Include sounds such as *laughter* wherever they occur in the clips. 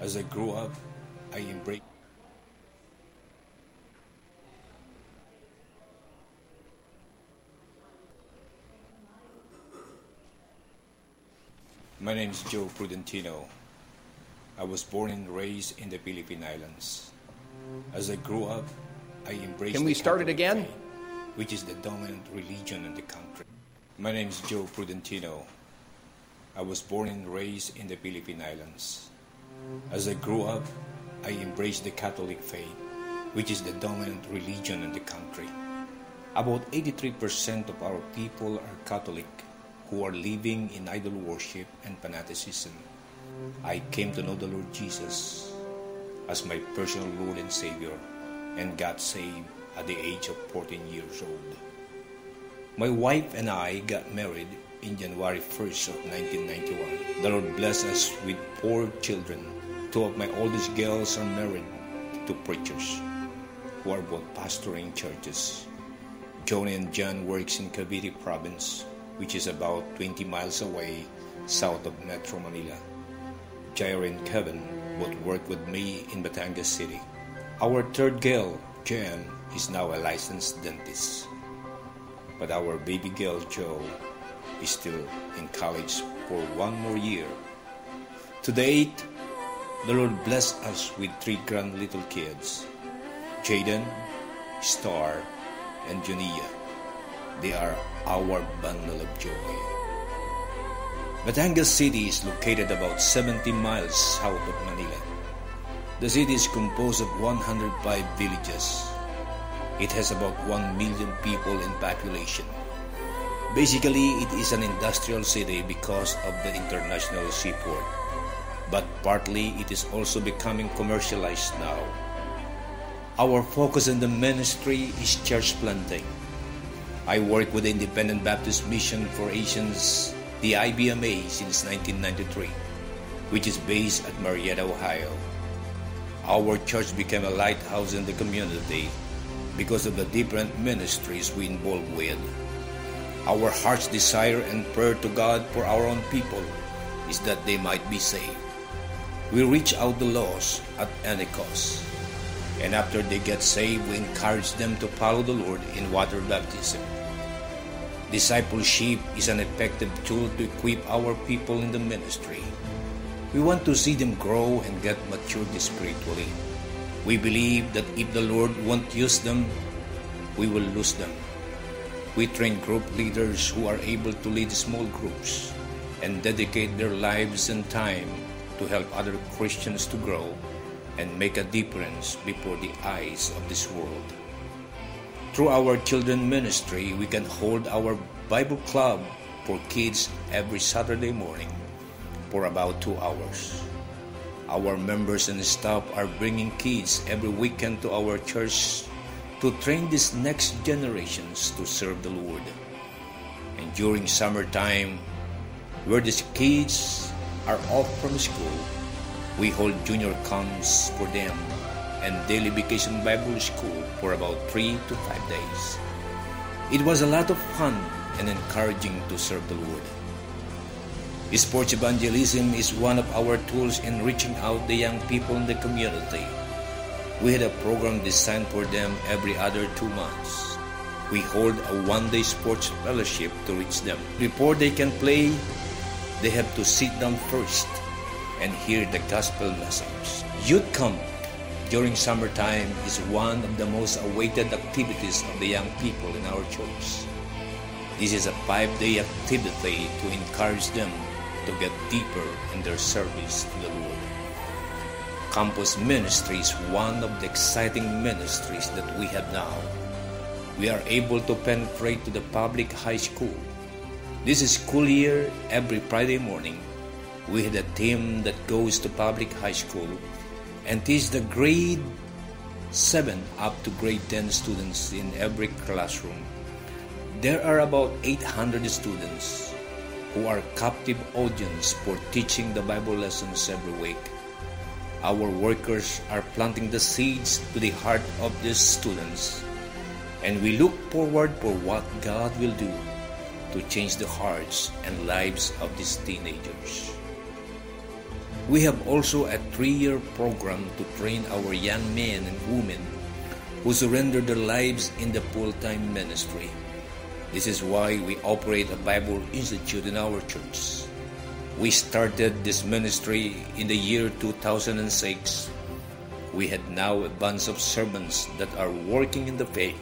As I grew up, I embraced My name is Joe Prudentino. I was born and raised in the Philippine Islands. As I grew up, I embraced Can we start it again? faith, which is the dominant religion in the country. My name is Joe Prudentino. I was born and raised in the Philippine Islands. As I grew up, I embraced the Catholic faith, which is the dominant religion in the country. About 83% of our people are Catholic who are living in idol worship and fanaticism. I came to know the Lord Jesus as my personal Lord and Savior and got saved at the age of 14 years old. My wife and I got married in January 1st of 1991. The Lord blessed us with four children. Two of my oldest girls are married to preachers who are both pastoring churches. Johnny and John works in Cavite province, which is about 20 miles away south of Metro Manila. Jair and Kevin both work with me in Batangas City. Our third girl, Jen, is now a licensed dentist. But our baby girl, Joe, is still in college for one more year. To date, the Lord blessed us with three grand little kids Jaden, Star, and Junia. They are our bundle of joy. Batangas City is located about 70 miles south of Manila. The city is composed of 105 villages. It has about 1 million people in population. Basically, it is an industrial city because of the international seaport. But partly, it is also becoming commercialized now. Our focus in the ministry is church planting. I work with the Independent Baptist Mission for Asians, the IBMA, since 1993, which is based at Marietta, Ohio. Our church became a lighthouse in the community because of the different ministries we involve with. Our heart's desire and prayer to God for our own people is that they might be saved. We reach out the lost at any cost. And after they get saved, we encourage them to follow the Lord in water baptism. Discipleship is an effective tool to equip our people in the ministry. We want to see them grow and get matured spiritually. We believe that if the Lord won't use them, we will lose them. We train group leaders who are able to lead small groups and dedicate their lives and time to help other Christians to grow and make a difference before the eyes of this world. Through our children ministry, we can hold our Bible club for kids every Saturday morning for about two hours. Our members and staff are bringing kids every weekend to our church to train these next generations to serve the Lord. And during summertime, where these kids are off from school, we hold junior camps for them and daily vacation Bible school for about three to five days. It was a lot of fun and encouraging to serve the Lord. Sports evangelism is one of our tools in reaching out the young people in the community. We had a program designed for them every other two months. We hold a one-day sports fellowship to reach them. Before they can play, they have to sit down first and hear the gospel message. Youth camp during summertime is one of the most awaited activities of the young people in our church. This is a five-day activity to encourage them to get deeper in their service to the Lord. Campus ministry is one of the exciting ministries that we have now. We are able to penetrate to the public high school. This school year, every Friday morning, we had a team that goes to public high school and teach the grade 7 up to grade 10 students in every classroom. There are about 800 students who are captive audience for teaching the Bible lessons every week. Our workers are planting the seeds to the heart of these students, and we look forward for what God will do to change the hearts and lives of these teenagers. We have also a three-year program to train our young men and women who surrender their lives in the full-time ministry. This is why we operate a Bible Institute in our church. We started this ministry in the year 2006. We had now a bunch of servants that are working in the faith.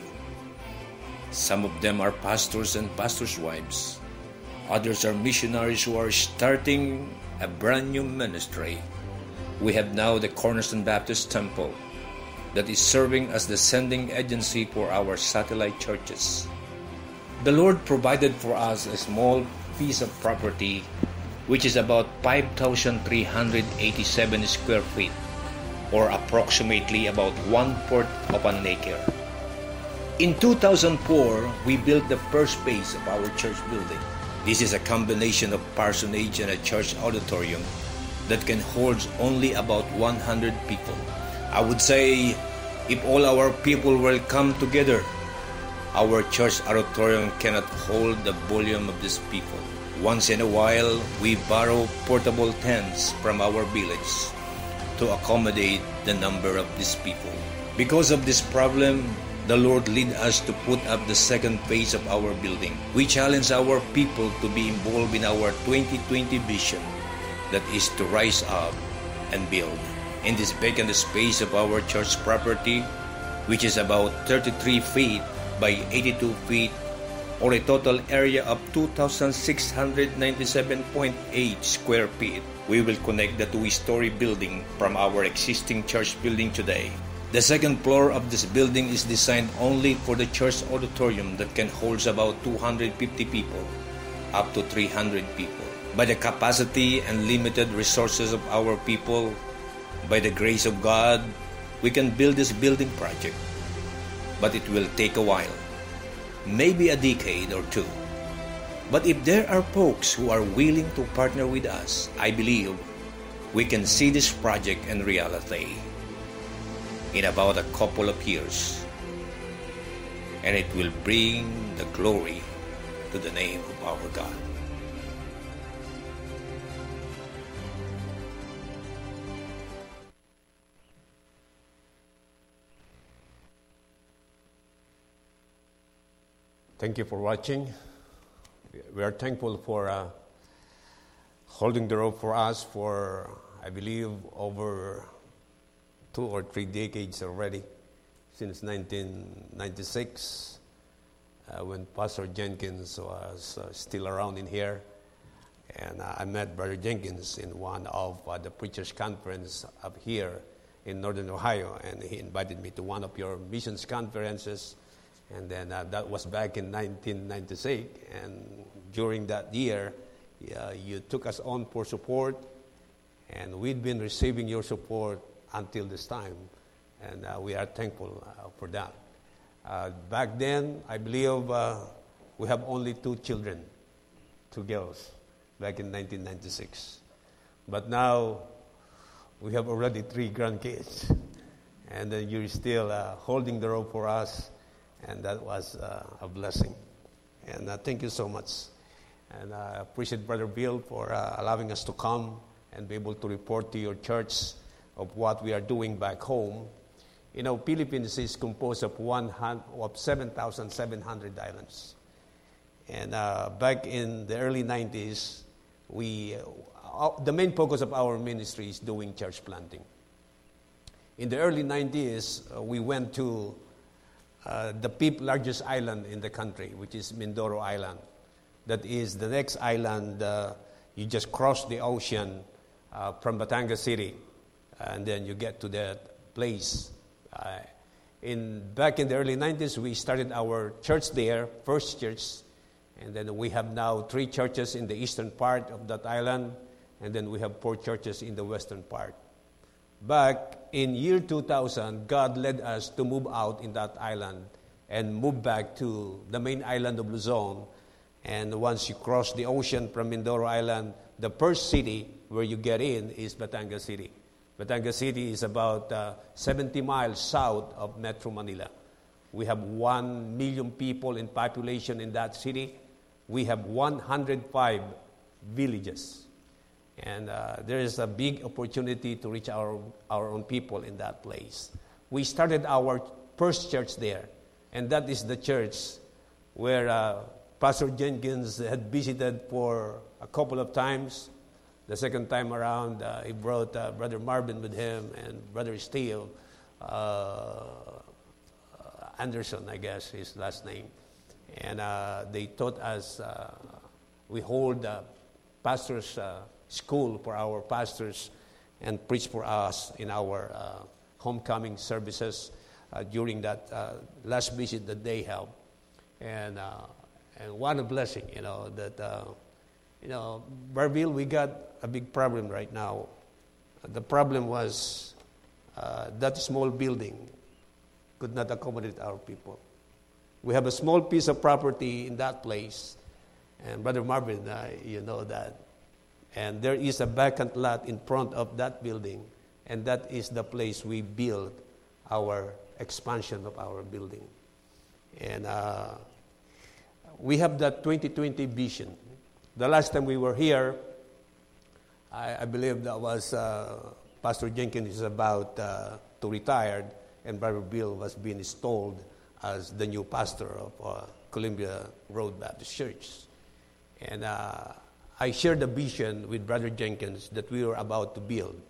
Some of them are pastors and pastors' wives. Others are missionaries who are starting a brand new ministry. We have now the Cornerstone Baptist Temple that is serving as the sending agency for our satellite churches. The Lord provided for us a small piece of property which is about 5,387 square feet, or approximately about one fourth of an acre. In 2004, we built the first phase of our church building. This is a combination of parsonage and a church auditorium that can hold only about 100 people. I would say if all our people will come together, our church auditorium cannot hold the volume of these people. Once in a while, we borrow portable tents from our village to accommodate the number of these people. Because of this problem, the Lord lead us to put up the second phase of our building. We challenge our people to be involved in our 2020 vision that is to rise up and build. In this vacant space of our church property, which is about 33 feet by 82 feet or a total area of 2,697.8 square feet. We will connect the two-story building from our existing church building today. The second floor of this building is designed only for the church auditorium that can hold about 250 people, up to 300 people. By the capacity and limited resources of our people, by the grace of God, we can build this building project. But it will take a while maybe a decade or two. But if there are folks who are willing to partner with us, I believe we can see this project in reality in about a couple of years. And it will bring the glory to the name of our God. Thank you for watching. We are thankful for uh, holding the rope for us for, I believe, over two or three decades already, since 1996, uh, when Pastor Jenkins was uh, still around in here. And I met Brother Jenkins in one of uh, the preachers' conference up here in Northern Ohio, and he invited me to one of your missions conferences and then uh, that was back in 1996. And during that year, uh, you took us on for support, and we've been receiving your support until this time. And uh, we are thankful uh, for that. Uh, back then, I believe uh, we have only two children, two girls, back in 1996. But now, we have already three grandkids. And you're still holding the rope for us and that was uh, a blessing. And uh, thank you so much. And I appreciate Brother Bill for uh, allowing us to come and be able to report to your church of what we are doing back home. You know, Philippines is composed of, of 7,700 islands. And uh, back in the early 90s, we, uh, the main focus of our ministry is doing church planting. In the early 90s, uh, we went to uh, the fifth largest island in the country, which is Mindoro Island. That is the next island. Uh, you just cross the ocean uh, from Batangas City, and then you get to that place. Uh, in back in the early 90s, we started our church there, first church, and then we have now three churches in the eastern part of that island, and then we have four churches in the western part. Back in year 2000, God led us to move out in that island and move back to the main island of Luzon. And once you cross the ocean from Mindoro Island, the first city where you get in is Batangas City. Batangas City is about uh, 70 miles south of Metro Manila. We have 1 million people in population in that city. We have 105 villages. And uh, there is a big opportunity to reach our, our own people in that place. We started our first church there, and that is the church where uh, Pastor Jenkins had visited for a couple of times. The second time around, uh, he brought uh, Brother Marvin with him and Brother Steele, uh, Anderson, I guess, his last name. And uh, they taught us, we hold pastor's school for our pastors and preach for us in our uh, homecoming services uh, during that uh, last visit that they held. And, and what a blessing, you know, that you know, Barville, we got a big problem right now. The problem was uh, that small building could not accommodate our people. We have a small piece of property in that place, and Brother Marvin, uh, you know that. And there is a vacant lot in front of that building, and that is the place we build our expansion of our building. And uh, we have that 2020 vision the last time we were here, I, I believe that was uh, Pastor Jenkins is about uh, to retire, and Brother Bill was being installed as the new pastor of uh, Columbia Road Baptist Church. And uh, I shared a vision with Brother Jenkins that we were about to build.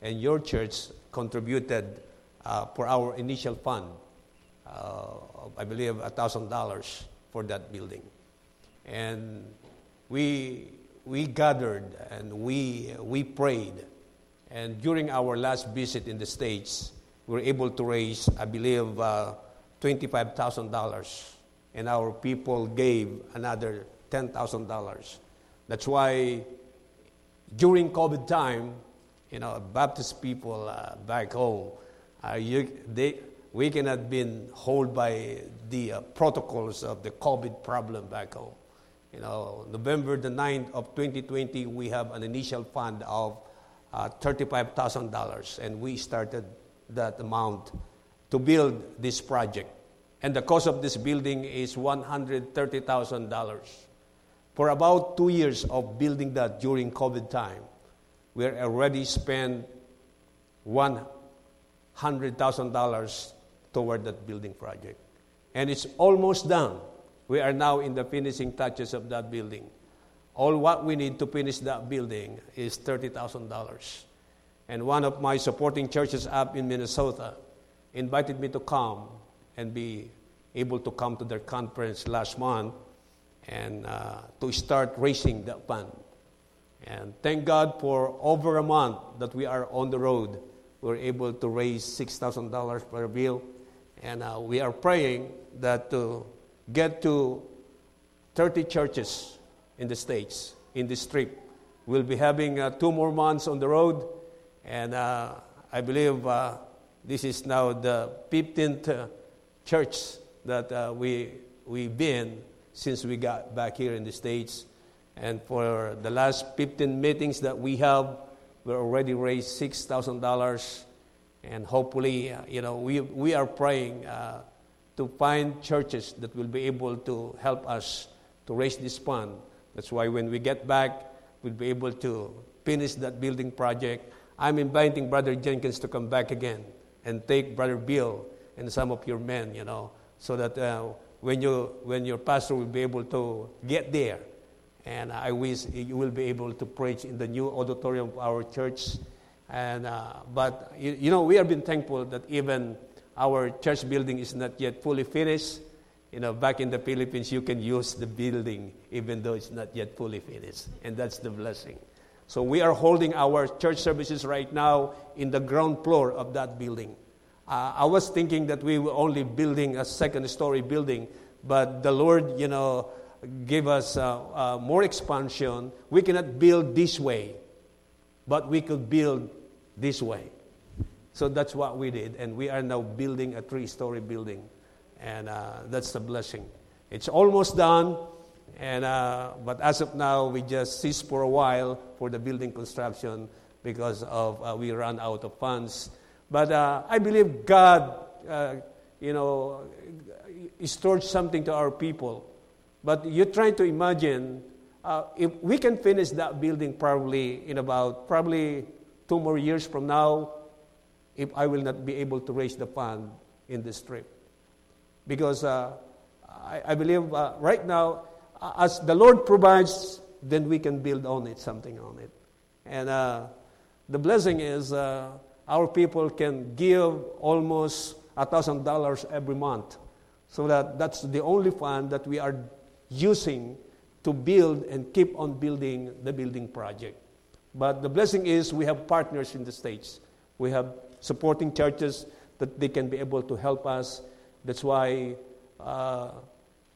And your church contributed uh, for our initial fund, uh, I believe $1,000 for that building. And we, we gathered and we, we prayed. And during our last visit in the States, we were able to raise, I believe, uh, $25,000. And our people gave another $10,000. That's why during COVID time, you know, Baptist people uh, back home, uh, you, they, we cannot be held by the uh, protocols of the COVID problem back home you know, November the 9th of 2020, we have an initial fund of uh, $35,000, and we started that amount to build this project. And the cost of this building is $130,000. For about two years of building that during COVID time, we already spent $100,000 toward that building project. And it's almost done. We are now in the finishing touches of that building. All what we need to finish that building is $30,000. And one of my supporting churches up in Minnesota invited me to come and be able to come to their conference last month and uh, to start raising the fund. And thank God for over a month that we are on the road. We're able to raise $6,000 per bill. And uh, we are praying that to get to 30 churches in the States in this trip. We'll be having uh, two more months on the road, and uh, I believe uh, this is now the 15th uh, church that uh, we, we've been since we got back here in the States. And for the last 15 meetings that we have, we already raised $6,000. And hopefully, uh, you know, we, we are praying to find churches that will be able to help us to raise this fund. That's why when we get back, we'll be able to finish that building project. I'm inviting Brother Jenkins to come back again and take Brother Bill and some of your men, you know, so that uh, when, you, when your pastor will be able to get there, and I wish you will be able to preach in the new auditorium of our church. And, uh, but, you, you know, we have been thankful that even our church building is not yet fully finished. You know, back in the Philippines, you can use the building even though it's not yet fully finished. And that's the blessing. So we are holding our church services right now in the ground floor of that building. Uh, I was thinking that we were only building a second story building, but the Lord, you know, gave us uh, uh, more expansion. We cannot build this way, but we could build this way. So that's what we did, and we are now building a three story building, and uh, that's the blessing. It's almost done, and, uh, but as of now, we just cease for a while for the building construction because of uh, we run out of funds. But uh, I believe God, uh, you know, stored something to our people. But you try to imagine uh, if we can finish that building probably in about probably two more years from now, if I will not be able to raise the fund in this trip. Because uh, I, I, believe uh, right now, as the Lord provides, then we can build on it, something on it. And uh, the blessing is our people can give almost $1,000 every month. So that that's the only fund that we are using to build and keep on building the building project. But the blessing is we have partners in the States. We have supporting churches that they can be able to help us. That's why, uh,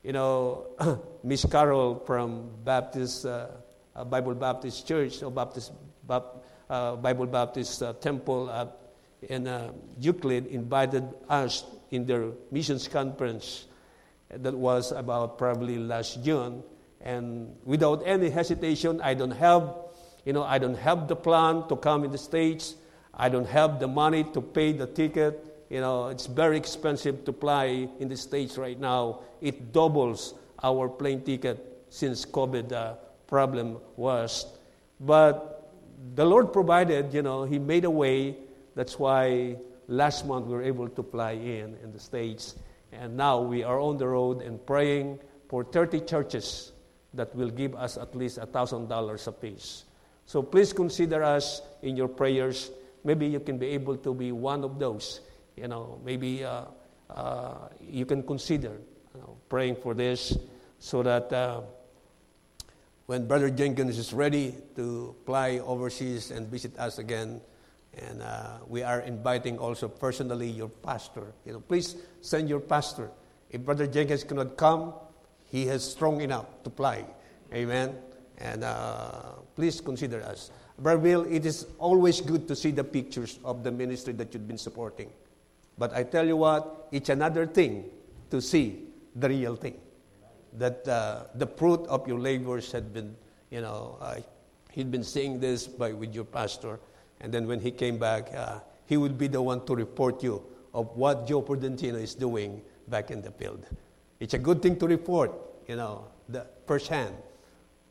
you know, *coughs* Miss Carol from Baptist, uh, Bible Baptist Church, or Baptist, uh, Bible Baptist uh, Temple in uh, Euclid invited us in their missions conference that was about probably last June. And without any hesitation, I don't have, you know, I don't have the plan to come in the States. I don't have the money to pay the ticket. You know, it's very expensive to fly in the States right now. It doubles our plane ticket since COVID uh, problem was. But the Lord provided, you know, He made a way that's why last month we were able to fly in in the States. And now we are on the road and praying for 30 churches that will give us at least $1,000 apiece. So please consider us in your prayers. Maybe you can be able to be one of those. You know, maybe uh, uh, you can consider you know, praying for this so that uh, when Brother Jenkins is ready to fly overseas and visit us again, and uh, we are inviting also personally your pastor. You know, please send your pastor. If Brother Jenkins cannot come, he is strong enough to fly. Amen. And uh, please consider us. Brother Bill, it is always good to see the pictures of the ministry that you've been supporting. But I tell you what, it's another thing to see the real thing. That uh, the fruit of your labors had been, you know, uh, he'd been saying this by with your pastor and then when he came back, uh, he would be the one to report you of what Joe Prudentino is doing back in the field. It's a good thing to report, you know, the firsthand.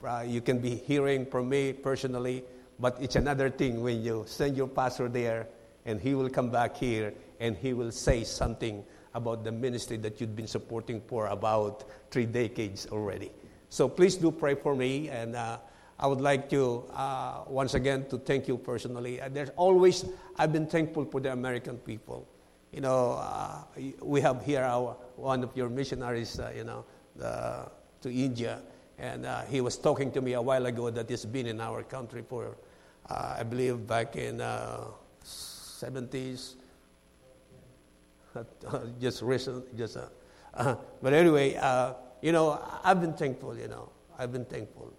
Uh, you can be hearing from me personally, but it's another thing when you send your pastor there and he will come back here and he will say something about the ministry that you've been supporting for about three decades already. So please do pray for me and uh, I would like to, uh, once again, to thank you personally. Uh, there's always, I've been thankful for the American people. You know, uh, we have here our, one of your missionaries, uh, you know, to India, and uh, he was talking to me a while ago that he's been in our country for, uh, I believe, back in 70s, *laughs* just recent, just. Uh, uh, but anyway, uh, you know, I've been thankful. You know, I've been thankful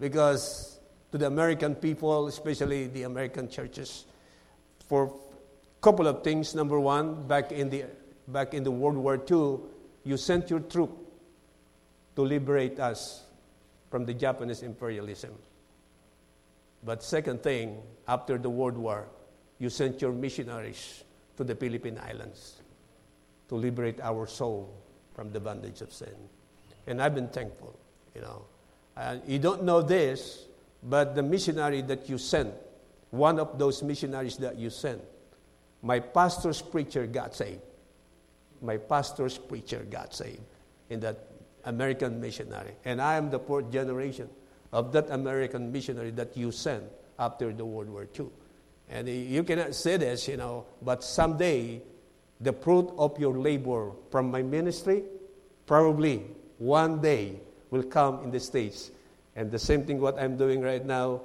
because to the American people, especially the American churches, for a couple of things. Number one, back in the back in the World War II, you sent your troop to liberate us from the Japanese imperialism. But second thing, after the World War, you sent your missionaries to the Philippine Islands to liberate our soul from the bondage of sin. And I've been thankful, you know. And you don't know this, but the missionary that you sent, one of those missionaries that you sent, my pastor's preacher got saved. My pastor's preacher got saved in that American missionary. And I am the fourth generation of that American missionary that you sent after the World War II. And you cannot say this, you know, but someday the fruit of your labor from my ministry, probably one day will come in the States. And the same thing what I'm doing right now,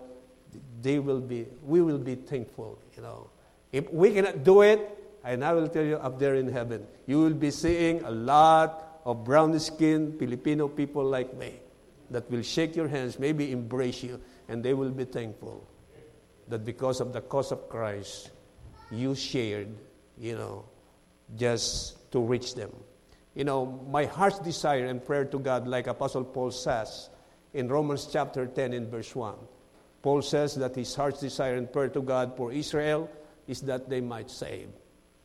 they will be, we will be thankful, you know. If we cannot do it, and I will tell you up there in heaven, you will be seeing a lot of brown skinned Filipino people like me that will shake your hands, maybe embrace you, and they will be thankful that because of the cause of Christ, you shared, you know, just to reach them. You know, my heart's desire and prayer to God, like Apostle Paul says in Romans chapter 10 in verse 1. Paul says that his heart's desire and prayer to God for Israel is that they might save.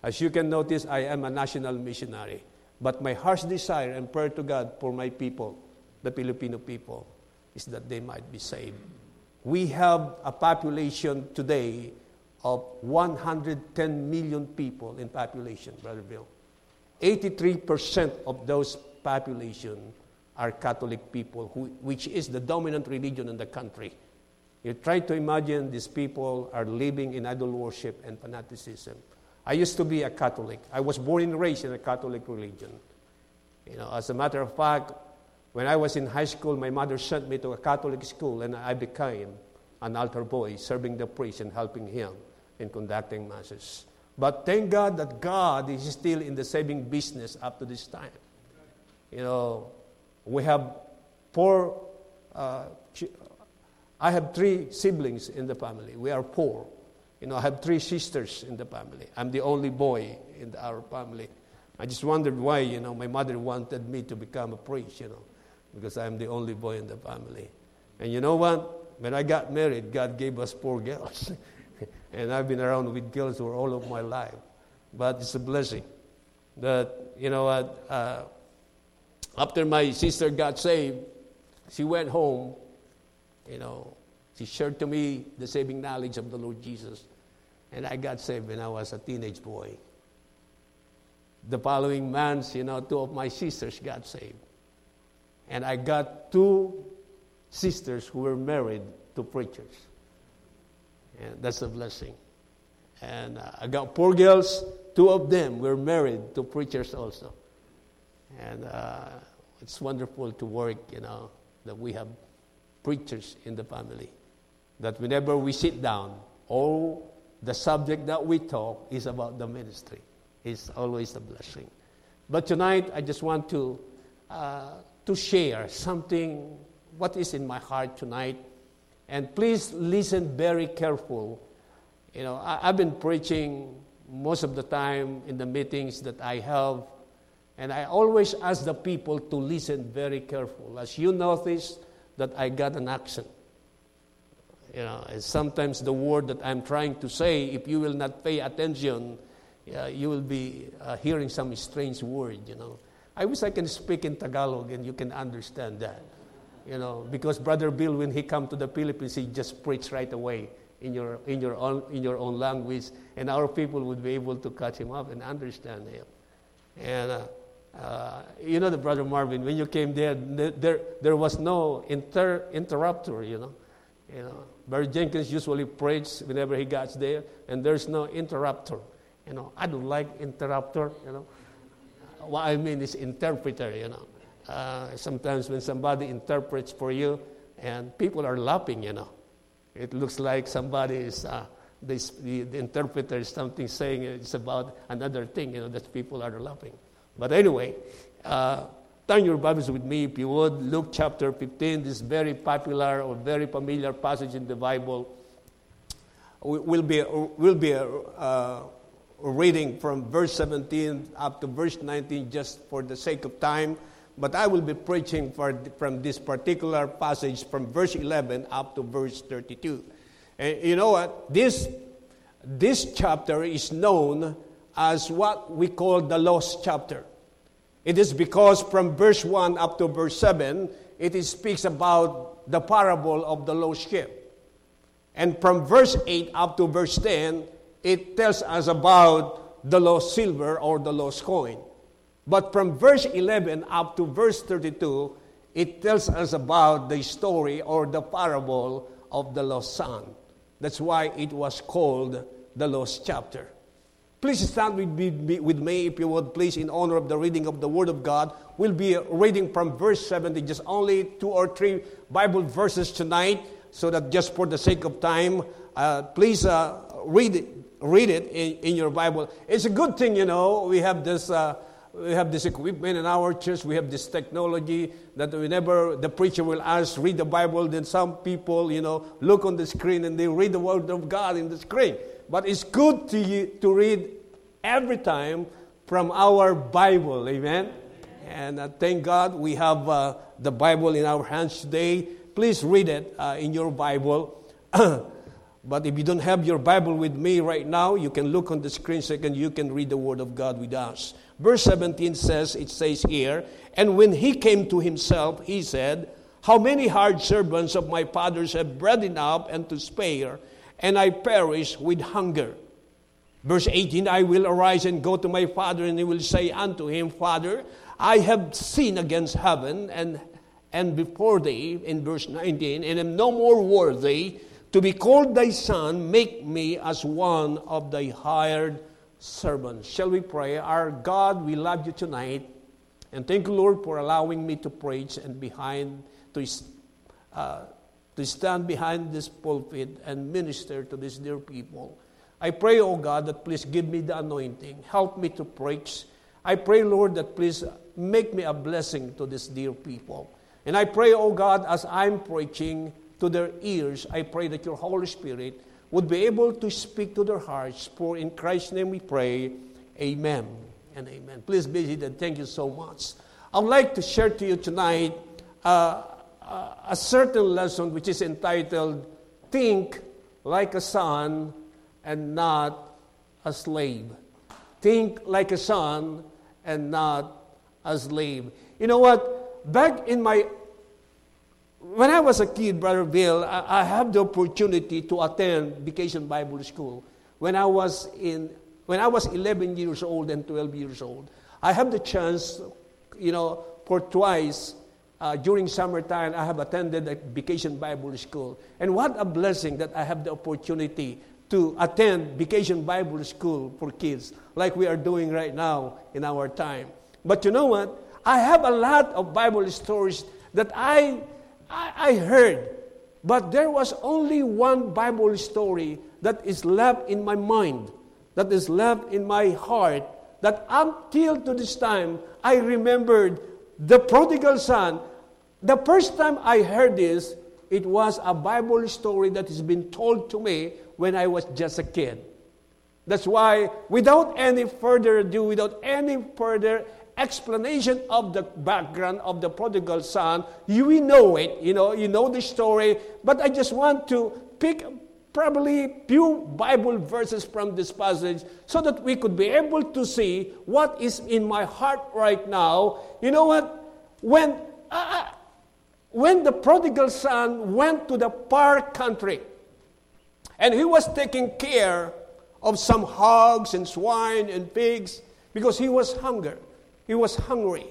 As you can notice, I am a national missionary. But my heart's desire and prayer to God for my people, the Filipino people, is that they might be saved. We have a population today of 110 million people in population, Brother Bill. 83% of those population are Catholic people, who, which is the dominant religion in the country. You try to imagine these people are living in idol worship and fanaticism. I used to be a Catholic. I was born and raised in a Catholic religion. You know, as a matter of fact, when I was in high school, my mother sent me to a Catholic school, and I became an altar boy, serving the priest and helping him in conducting masses. But thank God that God is still in the saving business up to this time. You know, we have four, uh, I have three siblings in the family. We are poor. You know, I have three sisters in the family. I'm the only boy in our family. I just wondered why, you know, my mother wanted me to become a priest, you know, because I'm the only boy in the family. And you know what? When I got married, God gave us four girls. *laughs* and I've been around with girls for all of my life. But it's a blessing that, you know uh, after my sister got saved, she went home, you know, she shared to me the saving knowledge of the Lord Jesus. And I got saved when I was a teenage boy. The following months, you know, two of my sisters got saved. And I got two sisters who were married to preachers. And that's a blessing. And uh, I got four girls, two of them were married to preachers also. And uh, it's wonderful to work, you know, that we have preachers in the family. That whenever we sit down, all the subject that we talk is about the ministry. It's always a blessing. But tonight, I just want to, uh, to share something, what is in my heart tonight. And please listen very careful. You know, I, I've been preaching most of the time in the meetings that I have and I always ask the people to listen very careful. As you notice that I got an accent. You know, sometimes the word that I'm trying to say, if you will not pay attention, uh, you will be uh, hearing some strange word, you know. I wish I can speak in Tagalog and you can understand that. You know, because Brother Bill, when he come to the Philippines, he just preach right away in your, in your, own, in your own language, and our people would be able to catch him up and understand him. And uh, uh, you know the brother Marvin, when you came there, there, there was no inter, interrupter, you know. You know, Barry Jenkins usually preaches whenever he gets there, and there's no interrupter. You know, I don't like interrupter, you know. What I mean is interpreter, you know. Uh, sometimes when somebody interprets for you, and people are laughing, you know. It looks like somebody is, uh, this, the, the interpreter is something saying it's about another thing, you know, that people are laughing. But anyway, uh, turn your Bibles with me, if you would. Luke chapter 15, this very popular or very familiar passage in the Bible. We'll be, we'll be uh, reading from verse 17 up to verse 19 just for the sake of time. But I will be preaching for, from this particular passage from verse 11 up to verse 32. And you know what? This, this chapter is known as what we call the lost chapter. It is because from verse 1 up to verse 7, it speaks about the parable of the lost sheep. And from verse 8 up to verse 10, it tells us about the lost silver or the lost coin. But from verse 11 up to verse 32, it tells us about the story or the parable of the lost son. That's why it was called the lost chapter. Please stand with me, with me, if you would, please, in honor of the reading of the Word of God. We'll be reading from verse 70, just only two or three Bible verses tonight, so that just for the sake of time, uh, please uh, read it, read it in, in, your Bible. It's a good thing, you know, we have this. Uh, we have this equipment in our church. We have this technology that whenever the preacher will ask, read the Bible, then some people, you know, look on the screen and they read the Word of God in the screen. But it's good to, to read every time from our Bible. Amen? And uh, thank God we have uh, the Bible in our hands today. Please read it uh, in your Bible. *clears throat* but if you don't have your Bible with me right now, you can look on the screen second. You can read the Word of God with us. Verse 17 says, it says here, And when he came to himself, he said, How many hard servants of my fathers have bread enough and to spare, and I perish with hunger. Verse 18 I will arise and go to my father, and he will say unto him, Father, I have sinned against heaven and, and before thee, in verse 19, and am no more worthy to be called thy son. Make me as one of thy hired servants. Shall we pray? Our God, we love you tonight. And thank you, Lord, for allowing me to preach and behind to, uh, to stand behind this pulpit and minister to these dear people. I pray, oh God, that please give me the anointing. Help me to preach. I pray, Lord, that please make me a blessing to these dear people. And I pray, oh God, as I'm preaching to their ears, I pray that your Holy Spirit would be able to speak to their hearts. For in Christ's name we pray, Amen and Amen. Please be seated. Thank you so much. I would like to share to you tonight uh, a certain lesson which is entitled Think Like a Son and Not a Slave. Think like a son and not a slave. You know what? Back in my when I was a kid, Brother Bill, I, I had the opportunity to attend Vacation Bible School when I was in when I was 11 years old and 12 years old. I had the chance, you know, for twice uh, during summertime, I have attended a Vacation Bible School. And what a blessing that I have the opportunity to attend Vacation Bible School for kids, like we are doing right now in our time. But you know what? I have a lot of Bible stories that I I, I heard, but there was only one Bible story that is left in my mind, that is left in my heart, that until to this time, I remembered the prodigal son. The first time I heard this, it was a Bible story that has been told to me when I was just a kid. That's why, without any further ado, without any further explanation of the background of the prodigal son. You know it, you know, you know the story, but I just want to pick probably few Bible verses from this passage so that we could be able to see what is in my heart right now. You know what? When uh, uh when the prodigal son went to the far country and he was taking care of some hogs and swine and pigs because he was hungry. He was hungry.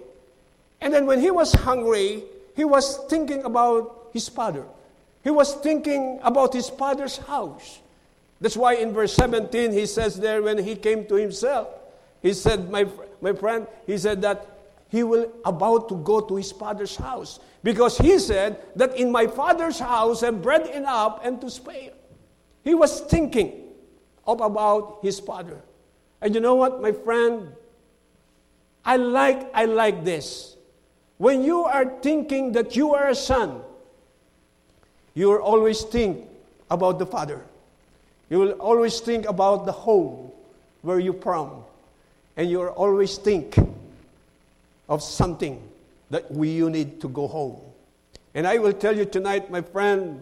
And then when he was hungry, he was thinking about his father. He was thinking about his father's house. That's why in verse 17 he says there when he came to himself, he said, my, my friend, he said that he will about to go to his father's house. Because he said that in my father's house have bread enough and to spare. He was thinking of about his father. And you know what, my friend? I like, I like this. When you are thinking that you are a son, you will always think about the father. You will always think about the home where you from. And you will always think of something that we, you need to go home. And I will tell you tonight, my friend,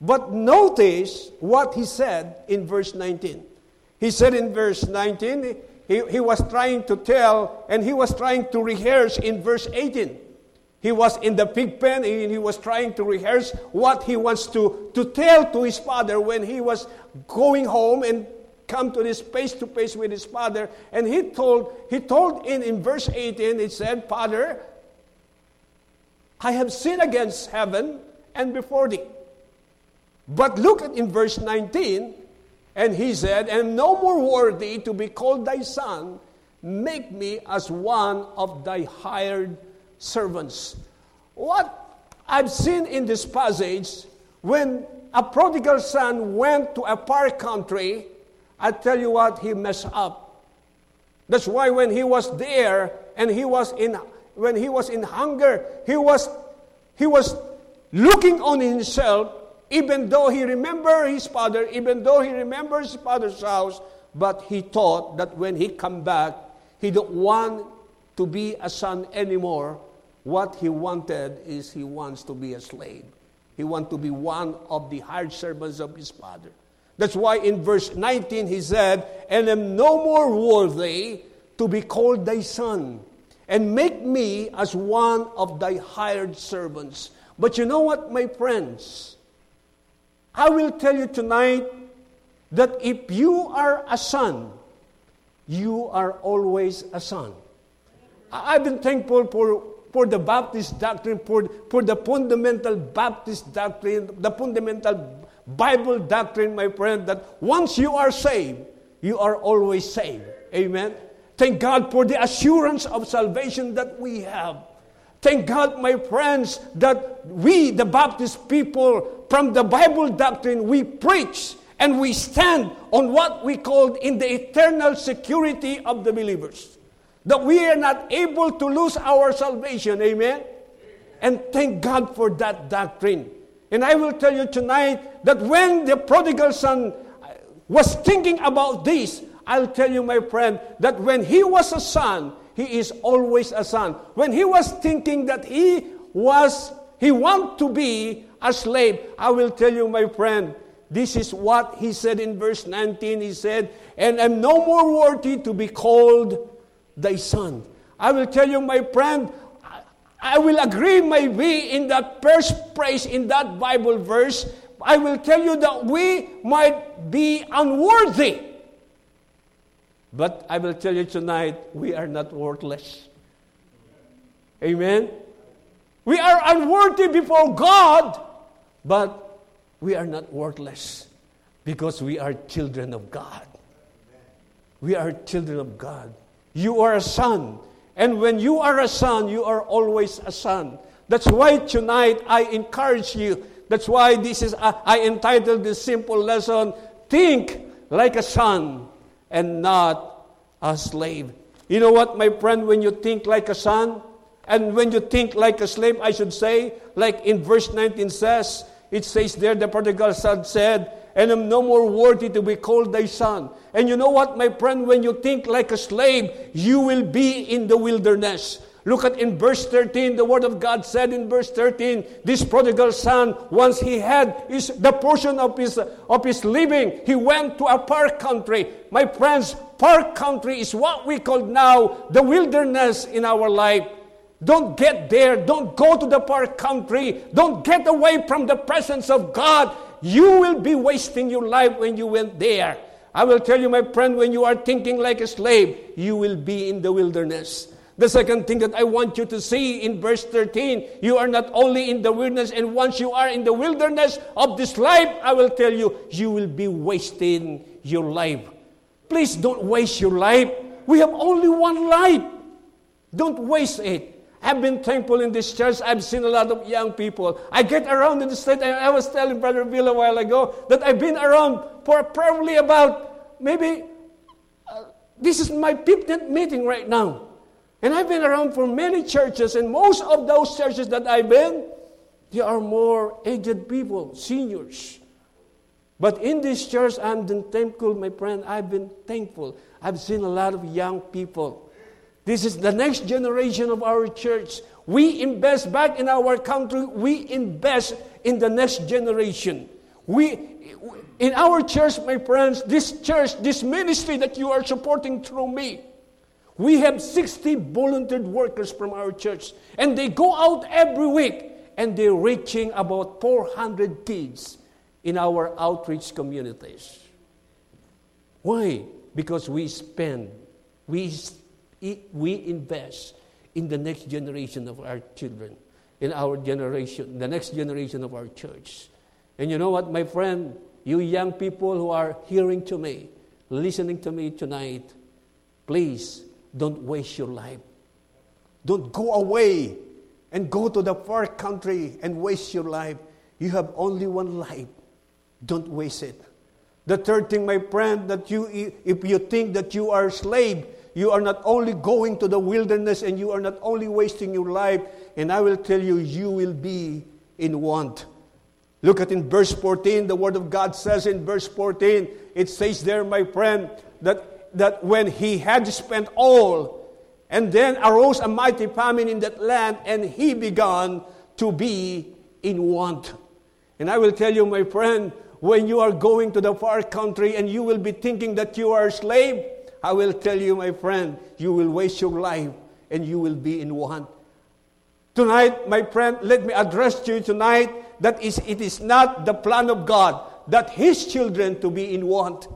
but notice what he said in verse 19. He said in verse 19, he, he was trying to tell and he was trying to rehearse in verse 18. He was in the pig pen and he was trying to rehearse what he wants to, to tell to his father when he was going home and come to this face to face with his father. And he told, he told in, in verse 18, he said, Father, I have sinned against heaven and before thee. But look at in verse 19, and he said, I am no more worthy to be called thy son. Make me as one of thy hired servants. What I've seen in this passage, when a prodigal son went to a far country, I tell you what, he messed up. That's why when he was there and he was in when he was in hunger, he was he was looking on himself even though he remembered his father, even though he remembers his father's house, but he thought that when he come back, he don't want to be a son anymore. What he wanted is he wants to be a slave. He wants to be one of the hired servants of his father. That's why in verse 19 he said, And am no more worthy to be called thy son, and make me as one of thy hired servants. But you know what, my friends? I will tell you tonight that if you are a son, you are always a son. I've been thankful for, for the Baptist doctrine, for, for the fundamental Baptist doctrine, the fundamental Bible doctrine, my friend, that once you are saved, you are always saved. Amen. Thank God for the assurance of salvation that we have. Thank God, my friends, that we, the Baptist people, from the Bible doctrine, we preach and we stand on what we call in the eternal security of the believers. That we are not able to lose our salvation. Amen? And thank God for that doctrine. And I will tell you tonight that when the prodigal son was thinking about this, I'll tell you, my friend, that when he was a son, he is always a son. When he was thinking that he was, he want to be a slave, I will tell you, my friend, this is what he said in verse 19. He said, And I'm no more worthy to be called thy son. I will tell you, my friend, I will agree maybe in that first phrase in that Bible verse. I will tell you that we might be unworthy but I will tell you tonight, we are not worthless. Amen? We are unworthy before God, but we are not worthless because we are children of God. We are children of God. You are a son. And when you are a son, you are always a son. That's why tonight I encourage you. That's why this is, uh, I entitled this simple lesson, Think Like a Son and not a slave. You know what, my friend, when you think like a son, and when you think like a slave, I should say, like in verse 19 says, it says there, the prodigal son said, and I'm no more worthy to be called thy son. And you know what, my friend, when you think like a slave, you will be in the wilderness. Look at in verse 13, the word of God said in verse 13, this prodigal son, once he had his, the portion of his, of his living, he went to a far country. My friends, far country is what we call now the wilderness in our life. Don't get there. Don't go to the far country. Don't get away from the presence of God. You will be wasting your life when you went there. I will tell you, my friend, when you are thinking like a slave, you will be in the wilderness. The second thing that I want you to see in verse 13, you are not only in the wilderness, and once you are in the wilderness of this life, I will tell you, you will be wasting your life. Please don't waste your life. We have only one life. Don't waste it. I've been thankful in this church. I've seen a lot of young people. I get around in the state. I was telling Brother Bill a while ago that I've been around for probably about maybe uh, this is my 15th meeting right now. And I've been around for many churches, and most of those churches that I've been, they are more aged people, seniors. But in this church, I'm thankful, my friend. I've been thankful. I've seen a lot of young people. This is the next generation of our church. We invest back in our country. We invest in the next generation. We, in our church, my friends, this church, this ministry that you are supporting through me, we have 60 volunteer workers from our church, and they go out every week and they're reaching about 400 kids in our outreach communities. Why? Because we spend, we, we invest in the next generation of our children, in our generation, the next generation of our church. And you know what, my friend, you young people who are hearing to me, listening to me tonight, please don't waste your life. Don't go away and go to the far country and waste your life. You have only one life. Don't waste it. The third thing, my friend, that you, if you think that you are a slave, you are not only going to the wilderness and you are not only wasting your life, and I will tell you, you will be in want. Look at in verse 14, the word of God says in verse 14, it says there, my friend, that that when he had spent all, and then arose a mighty famine in that land, and he began to be in want. And I will tell you, my friend, when you are going to the far country and you will be thinking that you are a slave, I will tell you, my friend, you will waste your life and you will be in want. Tonight, my friend, let me address to you tonight that is, it is not the plan of God that His children to be in want.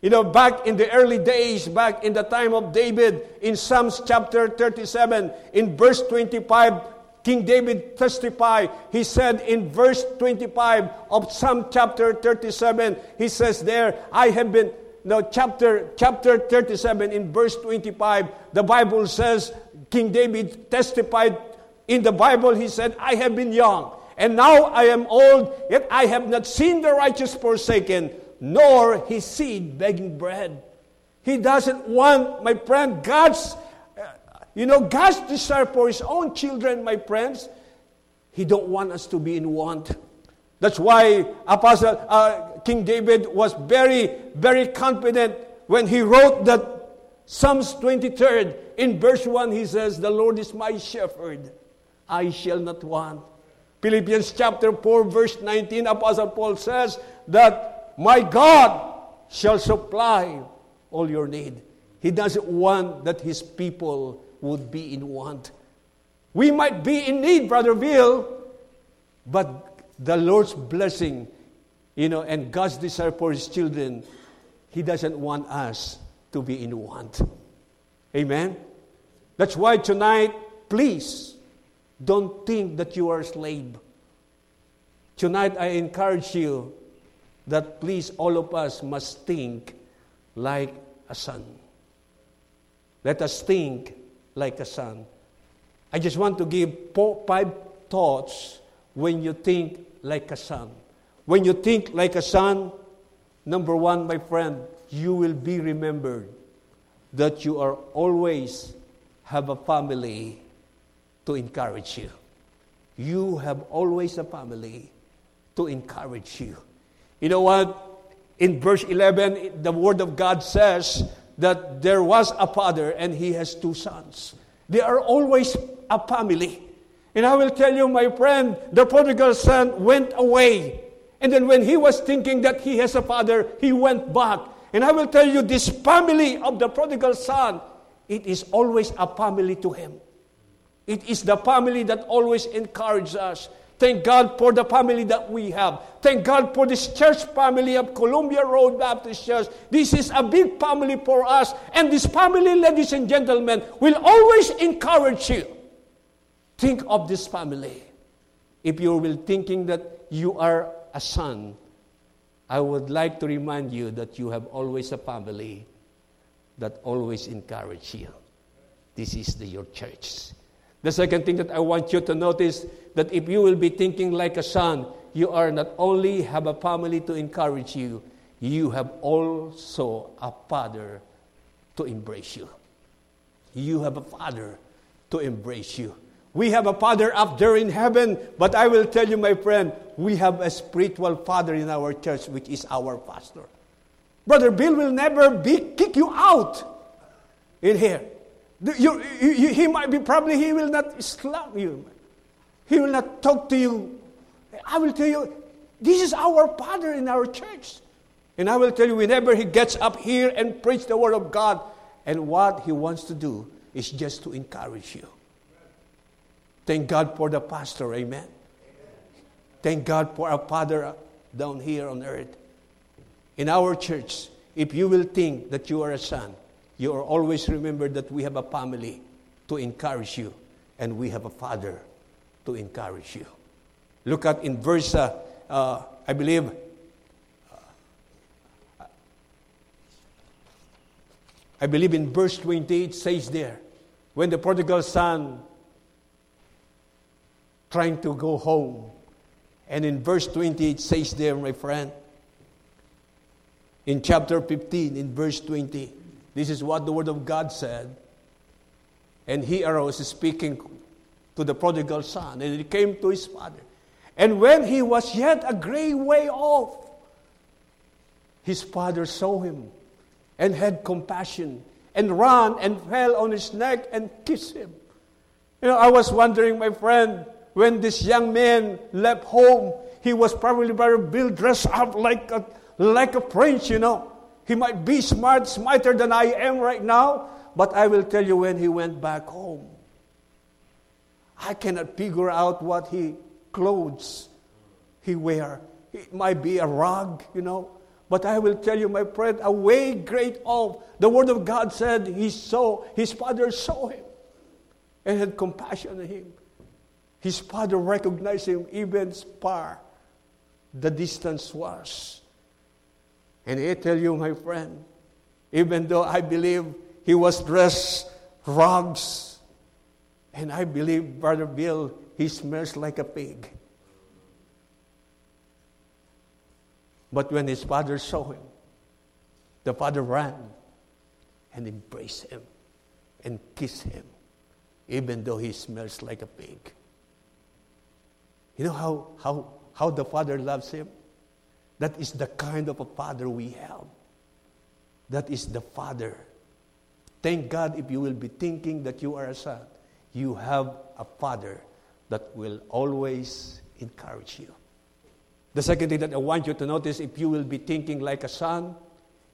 You know, back in the early days, back in the time of David, in Psalms chapter 37, in verse 25, King David testified. He said in verse 25 of Psalm chapter 37, he says there, I have been, no, chapter, chapter 37 in verse 25, the Bible says, King David testified in the Bible, he said, I have been young, and now I am old, yet I have not seen the righteous forsaken, nor his seed begging bread. He doesn't want, my friend, God's, uh, you know, God's desire for his own children, my friends. He don't want us to be in want. That's why Apostle uh, King David was very, very confident when he wrote that Psalms 23rd in verse 1 he says, "The Lord is my shepherd; I shall not want." Philippians chapter 4 verse 19 Apostle Paul says that my God shall supply all your need. He doesn't want that his people would be in want. We might be in need, Brother Bill, but the Lord's blessing, you know, and God's desire for his children, he doesn't want us to be in want. Amen? That's why tonight, please, don't think that you are a slave. Tonight, I encourage you that please all of us must think like a son. Let us think like a son. I just want to give four, five thoughts when you think like a son. When you think like a son, number one, my friend, you will be remembered that you are always have a family to encourage you. You have always a family to encourage you. You know what? In verse 11, the Word of God says that there was a father and he has two sons. They are always a family. And I will tell you, my friend, the prodigal son went away. And then when he was thinking that he has a father, he went back. And I will tell you, this family of the prodigal son, it is always a family to him. It is the family that always encourages us. Thank God for the family that we have. Thank God for this church family of Columbia Road Baptist Church. This is a big family for us. And this family, ladies and gentlemen, will always encourage you. Think of this family. If you will thinking that you are a son, I would like to remind you that you have always a family that always encourage you. This is the, your church. The second thing that I want you to notice that if you will be thinking like a son, you are not only have a family to encourage you, you have also a father to embrace you. You have a father to embrace you. We have a father up there in heaven, but I will tell you, my friend, we have a spiritual father in our church, which is our pastor. Brother Bill will never be kick you out in here. You, you, he might be probably he will not slap you. He will not talk to you. I will tell you, this is our father in our church. And I will tell you, whenever he gets up here and preach the word of God, and what he wants to do is just to encourage you. Thank God for the pastor, amen. Thank God for our father down here on earth. In our church, if you will think that you are a son, you are always remember that we have a family to encourage you, and we have a father to encourage you. Look at in verse, uh, uh, I believe, uh, I believe in verse 28 says there, when the prodigal son trying to go home, and in verse 28 says there, my friend, in chapter 15, in verse 20, this is what the Word of God said. And he arose, speaking to the prodigal son, and he came to his father. And when he was yet a great way off, his father saw him and had compassion and ran and fell on his neck and kissed him. You know, I was wondering, my friend, when this young man left home, he was probably very Bill dressed up like a, like a prince, you know. He might be smart, smarter than I am right now, but I will tell you when he went back home, I cannot figure out what he clothes he wear. It might be a rug, you know. But I will tell you, my friend, away great off. The word of God said he saw, his father saw him and had compassion on him. His father recognized him even far the distance was. And I tell you, my friend, even though I believe he was dressed rags, and I believe, Brother Bill, he smells like a pig. But when his father saw him, the father ran and embraced him and kissed him, even though he smells like a pig. You know how, how, how the father loves him? That is the kind of a father we have. That is the father. Thank God if you will be thinking that you are a son, you have a father that will always encourage you. The second thing that I want you to notice if you will be thinking like a son,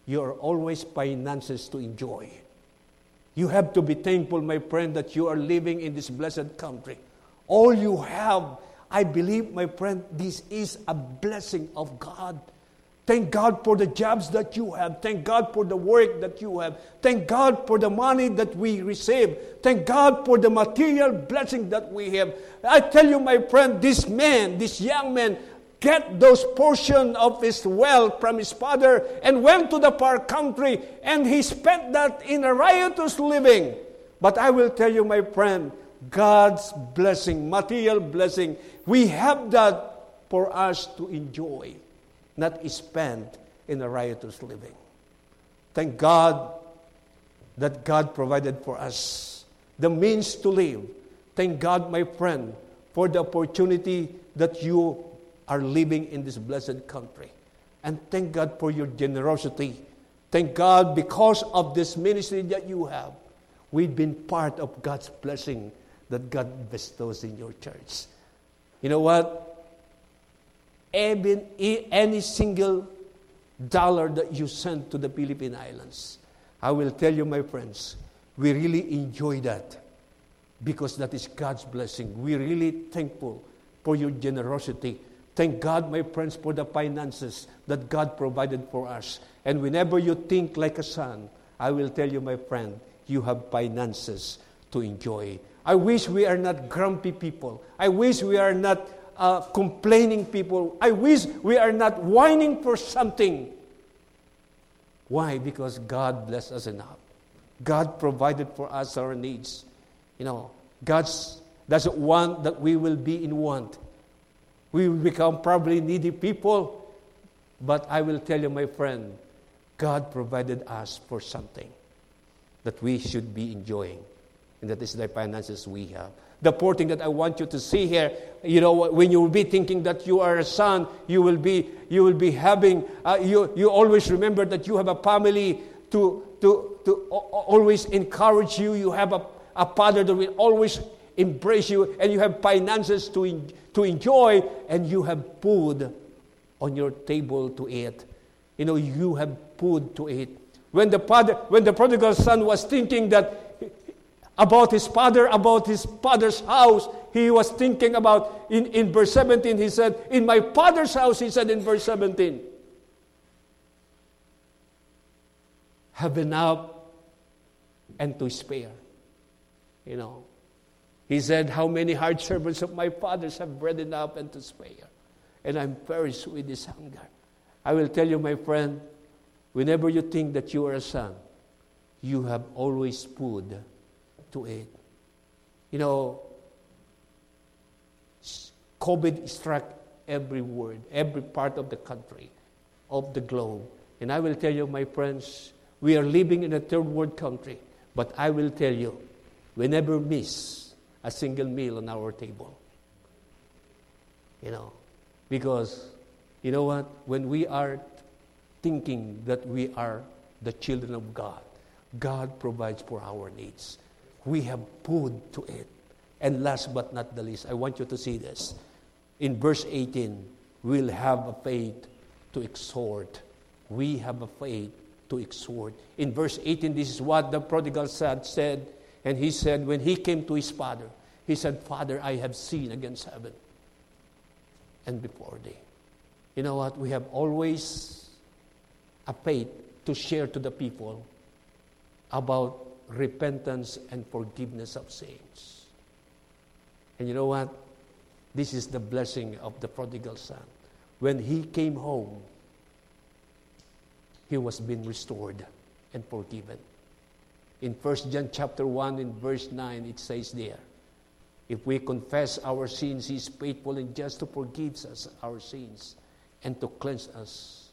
you are always finances to enjoy. You have to be thankful, my friend, that you are living in this blessed country. All you have, I believe, my friend, this is a blessing of God. Thank God for the jobs that you have. Thank God for the work that you have. Thank God for the money that we receive. Thank God for the material blessing that we have. I tell you, my friend, this man, this young man, get those portion of his wealth from his father and went to the far country and he spent that in a riotous living. But I will tell you, my friend, God's blessing, material blessing, we have that for us to enjoy, not spend in a riotous living. Thank God that God provided for us the means to live. Thank God, my friend, for the opportunity that you are living in this blessed country. And thank God for your generosity. Thank God because of this ministry that you have. We've been part of God's blessing that God bestows in your church. You know what? Even any single dollar that you send to the Philippine Islands, I will tell you, my friends, we really enjoy that because that is God's blessing. We're really thankful for your generosity Thank God, my friends, for the finances that God provided for us. And whenever you think like a son, I will tell you, my friend, you have finances to enjoy. I wish we are not grumpy people. I wish we are not uh, complaining people. I wish we are not whining for something. Why? Because God blessed us enough. God provided for us our needs. You know, God doesn't want that we will be in want. We will become probably needy people. But I will tell you, my friend, God provided us for something that we should be enjoying. And that is the finances we have. The poor thing that I want you to see here, you know, when you will be thinking that you are a son, you will be, you will be having, uh, you, you always remember that you have a family to, to, to always encourage you. You have a, a father that will always embrace you, and you have finances to, to enjoy, and you have food on your table to eat. You know, you have food to eat. When the, father, when the prodigal son was thinking that about his father, about his father's house, he was thinking about, in, in verse 17, he said, In my father's house, he said in verse 17, have enough and to spare. You know, he said, How many hard servants of my fathers have bread enough and to spare? And I'm perished with this hunger. I will tell you, my friend, whenever you think that you are a son, you have always food to it. You know, COVID struck every word, every part of the country, of the globe. And I will tell you, my friends, we are living in a third world country. But I will tell you, we never miss a single meal on our table. You know, because you know what? When we are thinking that we are the children of God, God provides for our needs. We have food to eat. And last but not the least, I want you to see this. In verse 18, we'll have a faith to exhort. We have a faith to exhort. In verse 18, this is what the prodigal son said. And he said, when he came to his father, He said, Father, I have sinned against heaven and before thee. You know what? We have always a faith to share to the people about repentance and forgiveness of sins. And you know what? This is the blessing of the prodigal son. When he came home, he was being restored and forgiven. In 1 John chapter 1 in verse 9 it says there, if we confess our sins, he is faithful and just to forgive us our sins and to cleanse us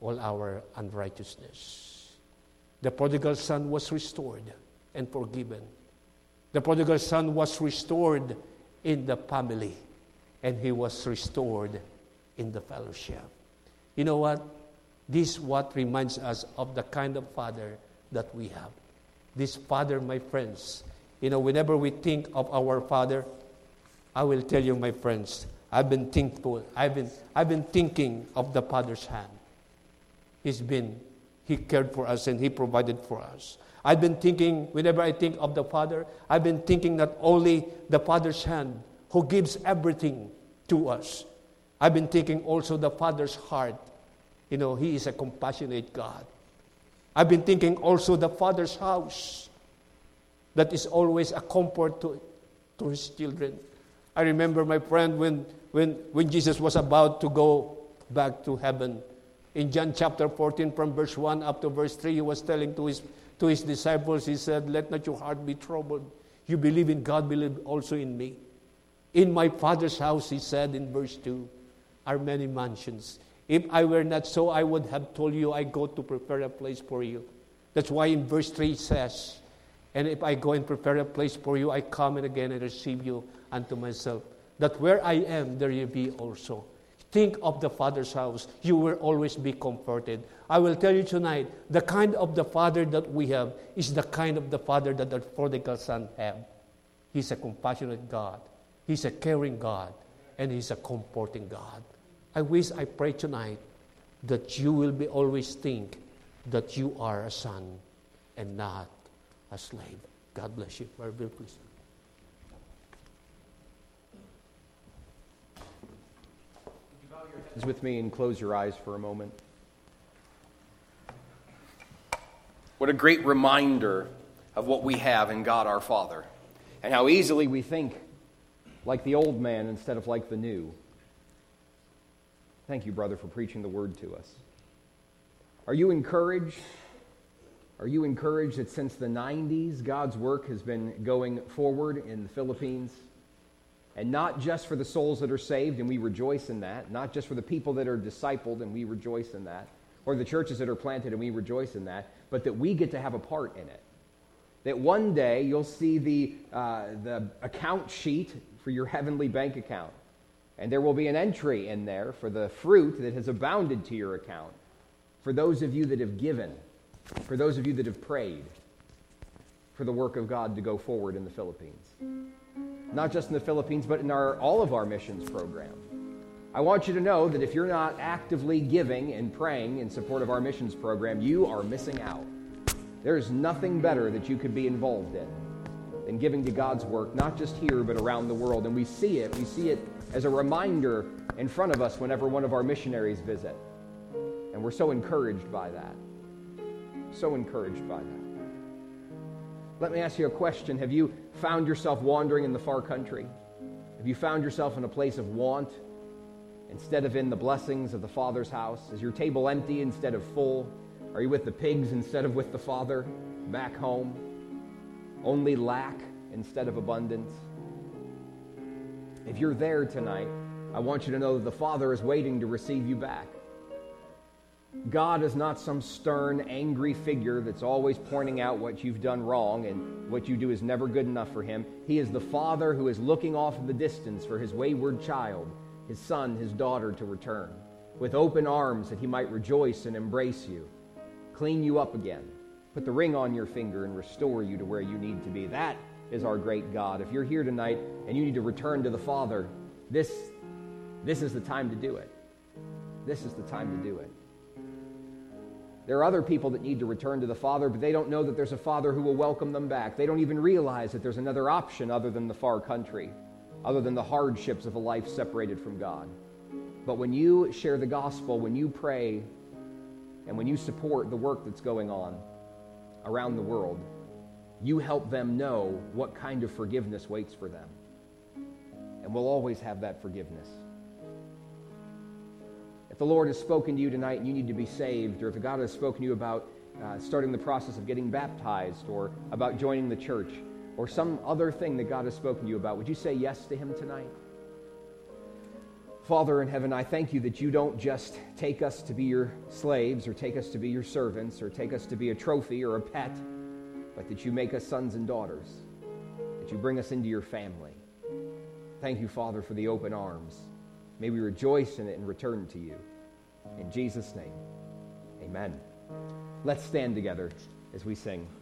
all our unrighteousness. The prodigal son was restored and forgiven. The prodigal son was restored in the family, and he was restored in the fellowship. You know what? This what reminds us of the kind of father that we have. This father, my friends, you know, whenever we think of our father, I will tell you, my friends, I've been thankful. I've been, I've been thinking of the father's hand. He's been, he cared for us and he provided for us. I've been thinking, whenever I think of the Father, I've been thinking not only the Father's hand who gives everything to us. I've been thinking also the Father's heart. You know, He is a compassionate God. I've been thinking also the Father's house that is always a comfort to, to His children. I remember my friend when, when, when Jesus was about to go back to heaven. In John chapter 14, from verse 1 up to verse 3, he was telling to his to his disciples, he said, Let not your heart be troubled. You believe in God, believe also in me. In my Father's house, he said in verse 2, are many mansions. If I were not so, I would have told you I go to prepare a place for you. That's why in verse 3 it says, And if I go and prepare a place for you, I come and again and receive you unto myself, that where I am, there you be also. Think of the Father's house. You will always be comforted. I will tell you tonight, the kind of the Father that we have is the kind of the Father that the prodigal son had. He's a compassionate God. He's a caring God. And He's a comforting God. I wish, I pray tonight that you will be always think that you are a son and not a slave. God bless you. Very with me and close your eyes for a moment. What a great reminder of what we have in God our Father, and how easily we think like the old man instead of like the new. Thank you, brother, for preaching the word to us. Are you encouraged? Are you encouraged that since the 90s, God's work has been going forward in the Philippines? And not just for the souls that are saved, and we rejoice in that. Not just for the people that are discipled, and we rejoice in that. Or the churches that are planted, and we rejoice in that. But that we get to have a part in it. That one day you'll see the, uh, the account sheet for your heavenly bank account. And there will be an entry in there for the fruit that has abounded to your account. For those of you that have given, for those of you that have prayed, for the work of God to go forward in the Philippines not just in the Philippines, but in our, all of our missions program. I want you to know that if you're not actively giving and praying in support of our missions program, you are missing out. There's nothing better that you could be involved in than giving to God's work, not just here, but around the world. And we see it. We see it as a reminder in front of us whenever one of our missionaries visit. And we're so encouraged by that. So encouraged by that. Let me ask you a question. Have you found yourself wandering in the far country? Have you found yourself in a place of want instead of in the blessings of the Father's house? Is your table empty instead of full? Are you with the pigs instead of with the Father back home? Only lack instead of abundance? If you're there tonight, I want you to know that the Father is waiting to receive you back. God is not some stern, angry figure that's always pointing out what you've done wrong and what you do is never good enough for him. He is the Father who is looking off in the distance for his wayward child, his son, his daughter to return, with open arms that he might rejoice and embrace you, clean you up again, put the ring on your finger, and restore you to where you need to be. That is our great God. If you're here tonight and you need to return to the Father, this, this is the time to do it. This is the time to do it. There are other people that need to return to the Father, but they don't know that there's a Father who will welcome them back. They don't even realize that there's another option other than the far country, other than the hardships of a life separated from God. But when you share the gospel, when you pray, and when you support the work that's going on around the world, you help them know what kind of forgiveness waits for them. And we'll always have that forgiveness the Lord has spoken to you tonight and you need to be saved, or if God has spoken to you about uh, starting the process of getting baptized, or about joining the church, or some other thing that God has spoken to you about, would you say yes to Him tonight? Father in heaven, I thank you that you don't just take us to be your slaves, or take us to be your servants, or take us to be a trophy or a pet, but that you make us sons and daughters, that you bring us into your family. Thank you, Father, for the open arms. May we rejoice in it and return to you. In Jesus' name, amen. Let's stand together as we sing.